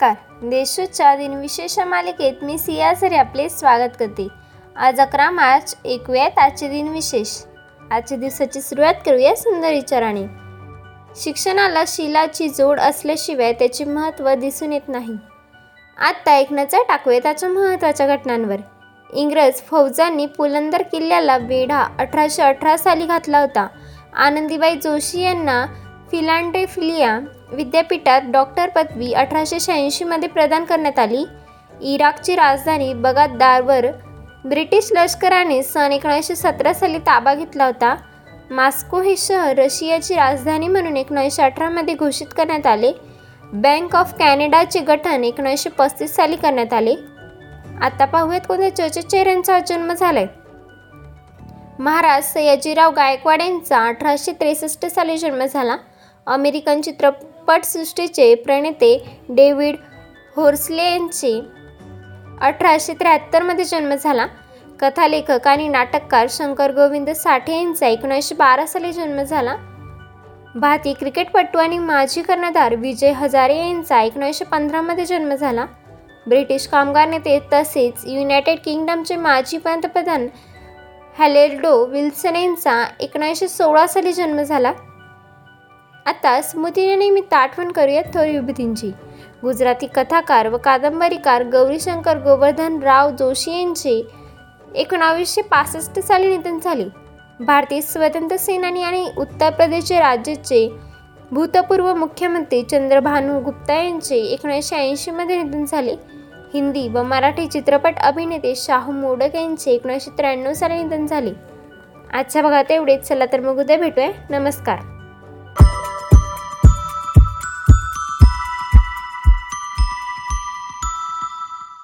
नमस्कार. देशूच्या दिनविशेष मालिकेत मी सिया सरे आपले स्वागत करते. आज अकरा मार्च ऐकूयात आजचे दिनविशेष आजच्या दिवसाची सुरुवात करूया सुंदर विचाराने. शिक्षणाला शिलाची जोड असल्याशिवाय त्याचे महत्त्व दिसून येत नाही. आत्ता एक नजर टाकूया त्याच्या महत्त्वाच्या घटनांवर. इंग्रज फौजांनी पुलंदर किल्ल्याला वेढा अठराशे अठरा साली घातला होता. आनंदीबाई जोशी यांना फिलांडेफिलिया विद्यापीठात डॉक्टर पदवी अठराशे शहाऐंशीमध्ये प्रदान करण्यात आली. इराकची राजधानी बगादारवर ब्रिटिश लष्कराने सन एकोणीसशे सतरा साली ताबा घेतला होता. मास्को हे शहर रशियाची राजधानी म्हणून एकोणीसशे अठरामध्ये घोषित करण्यात आले. बँक ऑफ कॅनडाचे गठन एकोणीसशे पस्तीस साली करण्यात आले. आता पाहूयात कोणत्या चर्चित चेहऱ्यांचा जन्म झालाय. महाराज सयाजीराव गायकवाड यांचा अठराशे त्रेसष्ट साली जन्म झाला. अमेरिकन चित्रपटसृष्टीचे प्रणेते डेव्हिड होर्सले यांचे अठराशे त्र्याहत्तरमध्ये जन्म झाला. कथालेखक आणि नाटककार शंकर गोविंद साठे यांचा एकोणीसशे बारा साली जन्म झाला. भारतीय क्रिकेटपटू आणि माजी कर्णधार विजय हजारे यांचा एकोणीसशे पंधरामध्ये जन्म झाला. ब्रिटिश कामगार नेते तसेच युनायटेड किंगडमचे माजी पंतप्रधान हॅलेल्डो विल्सन यांचा एकोणीसशे सोळा साली जन्म झाला. आता स्मृतीनिमित्त आठवण करूया थोर विभूतींची. गुजराती कथाकार व कादंबरीकार गौरीशंकर गोवर्धन राव जोशी यांचे एकोणावीसशे पासष्ट साली निधन झाले. भारतीय स्वतंत्र सेनानी आणि उत्तर प्रदेशचे राज्याचे भूतपूर्व मुख्यमंत्री चंद्रभानू गुप्ता यांचे एकोणीसशे ऐंशीमध्ये निधन झाले. हिंदी व मराठी चित्रपट अभिनेते शाहू मोडक यांचे एकोणीसशे त्र्याण्णव साली निधन झाले. आजच्या भागात एवढेच. चला तर मग उद्या भेटूया. नमस्कार.